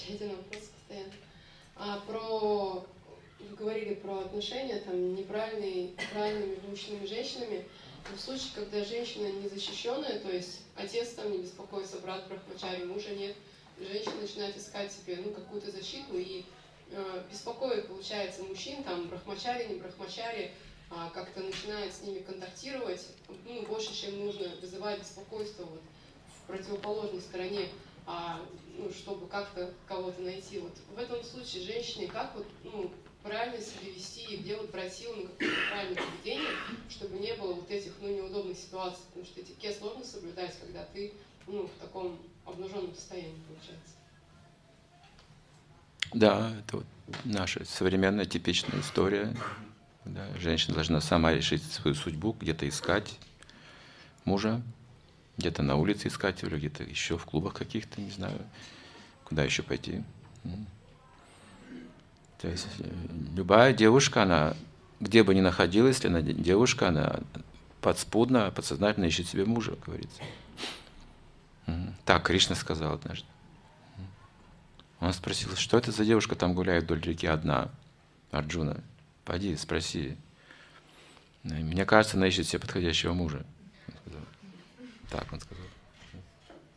отвечаете на вопросы постоянно. А про вы говорили про отношения там неправильные, правильными мужчинами и женщинами. Но в случае, когда женщина незащищенная, то есть отец там не беспокоится, брат брахмачари, мужа нет, женщина начинает искать себе ну, какую-то защиту и э, беспокоит, получается, мужчин, там, брахмачари, не брахмачари, а, как-то начинает с ними контактировать, ну, больше, чем нужно, вызывает беспокойство вот, в противоположной стороне, а, ну, чтобы как-то кого-то найти. Вот в этом случае женщине как вот, ну, правильно себя вести и где вот брать силу на какое-то правильное поведение, чтобы не было вот этих ну, неудобных ситуаций, потому что этикет сложно соблюдать, когда ты ну, в таком обнаженном состоянии получается. Да, это вот наша современная типичная история. Да, женщина должна сама решить свою судьбу, где-то искать мужа, где-то на улице искать или где-то еще в клубах каких-то, не знаю, куда еще пойти. То есть э, любая девушка, она где бы ни находилась, если она девушка, она подспудно, подсознательно ищет себе мужа, говорится. Так Кришна сказал однажды. Он спросил, что это за девушка там гуляет вдоль реки одна? Арджуна, пойди, спроси. Мне кажется, она ищет себе подходящего мужа. Так он сказал.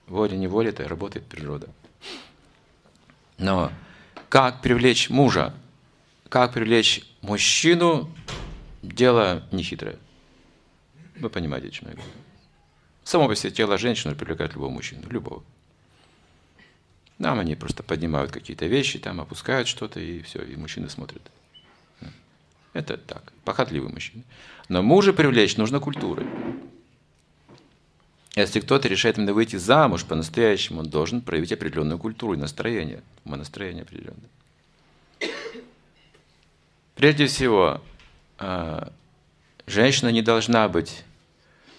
Воля не воля, это работает природа. Но как привлечь мужа? Как привлечь мужчину? Дело нехитрое. Вы понимаете, о чем я говорю. Само по себе тело женщины привлекает любого мужчину, любого. Нам они просто поднимают какие-то вещи, там опускают что-то, и все, и мужчины смотрят. Это так, похотливый мужчина. Но мужа привлечь нужно культурой. Если кто-то решает именно выйти замуж по-настоящему, он должен проявить определенную культуру и настроение, настроение определенное. Прежде всего, а, женщина не должна быть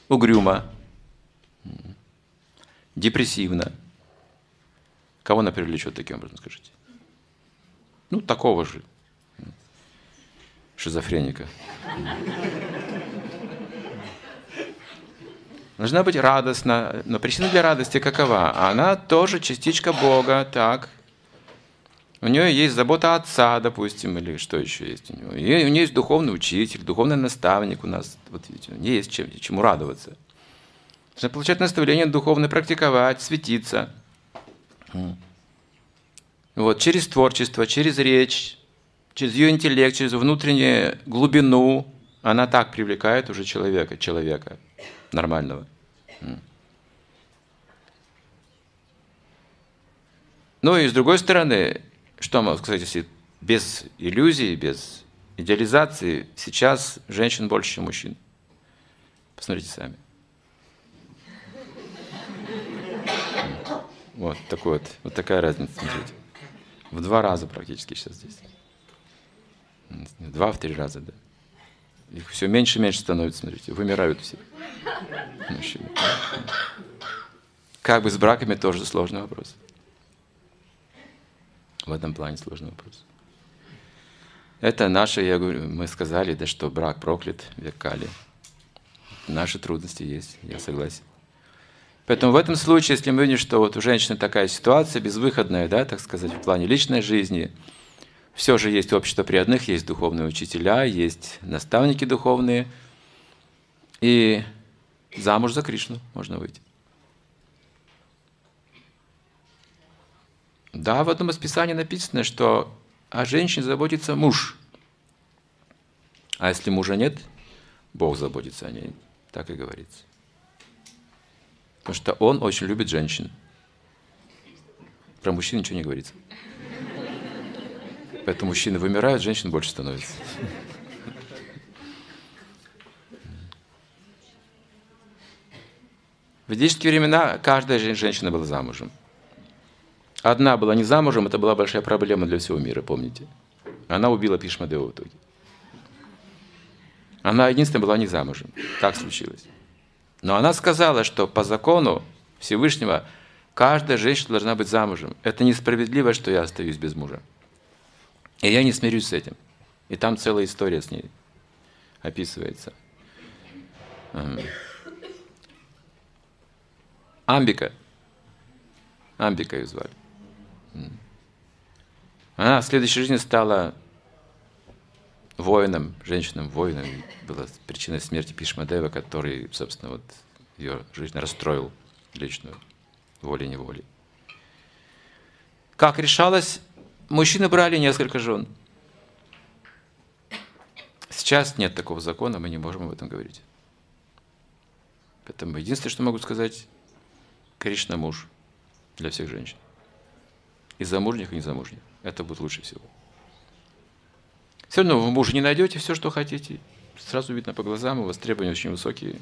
угрюма, депрессивна. Кого она привлечет таким образом, скажите? Ну, такого же шизофреника. Должна быть радостна, но причина для радости какова? Она тоже частичка Бога, так. У нее есть забота отца, допустим, или что еще есть у него. И у нее есть духовный учитель, духовный наставник у нас. Вот видите, у нее есть чем, чему радоваться. Нужно получать наставление духовное, практиковать, светиться. Вот, через творчество, через речь, через ее интеллект, через внутреннюю глубину, она так привлекает уже человека, человека нормального. Ну и с другой стороны, что можно сказать, если без иллюзий, без идеализации, сейчас женщин больше, чем мужчин. Посмотрите сами. Вот такой вот, вот такая разница, смотрите. В два раза практически сейчас здесь. Два, в три раза, да. Их все меньше и меньше становится, смотрите, вымирают все. Мужчины. Как бы с браками тоже сложный вопрос. В этом плане сложный вопрос. Это наше, я говорю, мы сказали, да что брак проклят векали. Наши трудности есть, я согласен. Поэтому в этом случае, если мы видим, что вот у женщины такая ситуация безвыходная, да, так сказать, в плане личной жизни, все же есть общество преданных, есть духовные учителя, есть наставники духовные, и замуж за Кришну можно выйти. Да, в одном из писаний написано, что о женщине заботится муж. А если мужа нет, Бог заботится о ней. Так и говорится. Потому что он очень любит женщин. Про мужчин ничего не говорится. Поэтому мужчины вымирают, женщин больше становится. В ведические времена каждая женщина была замужем. Одна была не замужем, это была большая проблема для всего мира, помните? Она убила Пишмадева в итоге. Она единственная была не замужем. Так случилось. Но она сказала, что по закону Всевышнего каждая женщина должна быть замужем. Это несправедливо, что я остаюсь без мужа. И я не смирюсь с этим. И там целая история с ней описывается. Амбика. Амбика ее звали. Она в следующей жизни стала воином, женщином воином. Была причиной смерти Пишмадева, который, собственно, вот ее жизнь расстроил личную волей-неволей. Как решалось? Мужчины брали несколько жен. Сейчас нет такого закона, мы не можем об этом говорить. Поэтому единственное, что могу сказать, Кришна муж для всех женщин. И замужних, и незамужних. Это будет лучше всего. Все равно вы мужа не найдете, все, что хотите. Сразу видно по глазам, у вас требования очень высокие.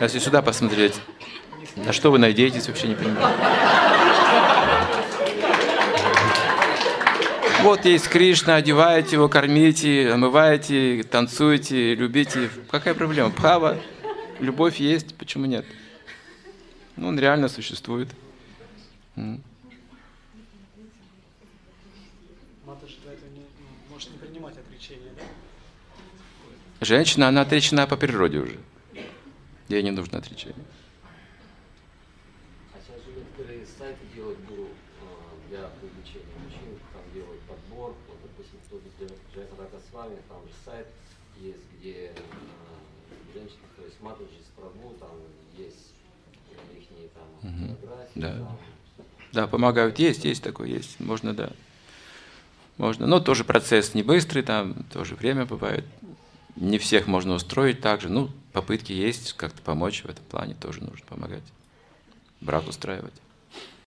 А если сюда посмотреть, на что вы надеетесь, вообще не понимаю. Вот есть Кришна, одеваете его, кормите, омываете, танцуете, любите. Какая проблема? Право, любовь есть, почему нет? Ну, он реально существует. Ну, может не принимать отречение, да? Женщина, она отречена по природе уже. Ей не нужно отречение. А сейчас же некоторые сайты делают гуру э, для привлечения мужчин, там делают подбор, вот, допустим, кто Джайта Рака с вами, там же сайт есть, где э, женщины, то есть Матаджи с там есть фотографии, Да. там, Да, помогают. Есть, есть такое, есть. Можно, да. Можно. Но тоже процесс не быстрый, там тоже время бывает. Не всех можно устроить так же. Ну, попытки есть, как-то помочь в этом плане тоже нужно помогать. Брак устраивать.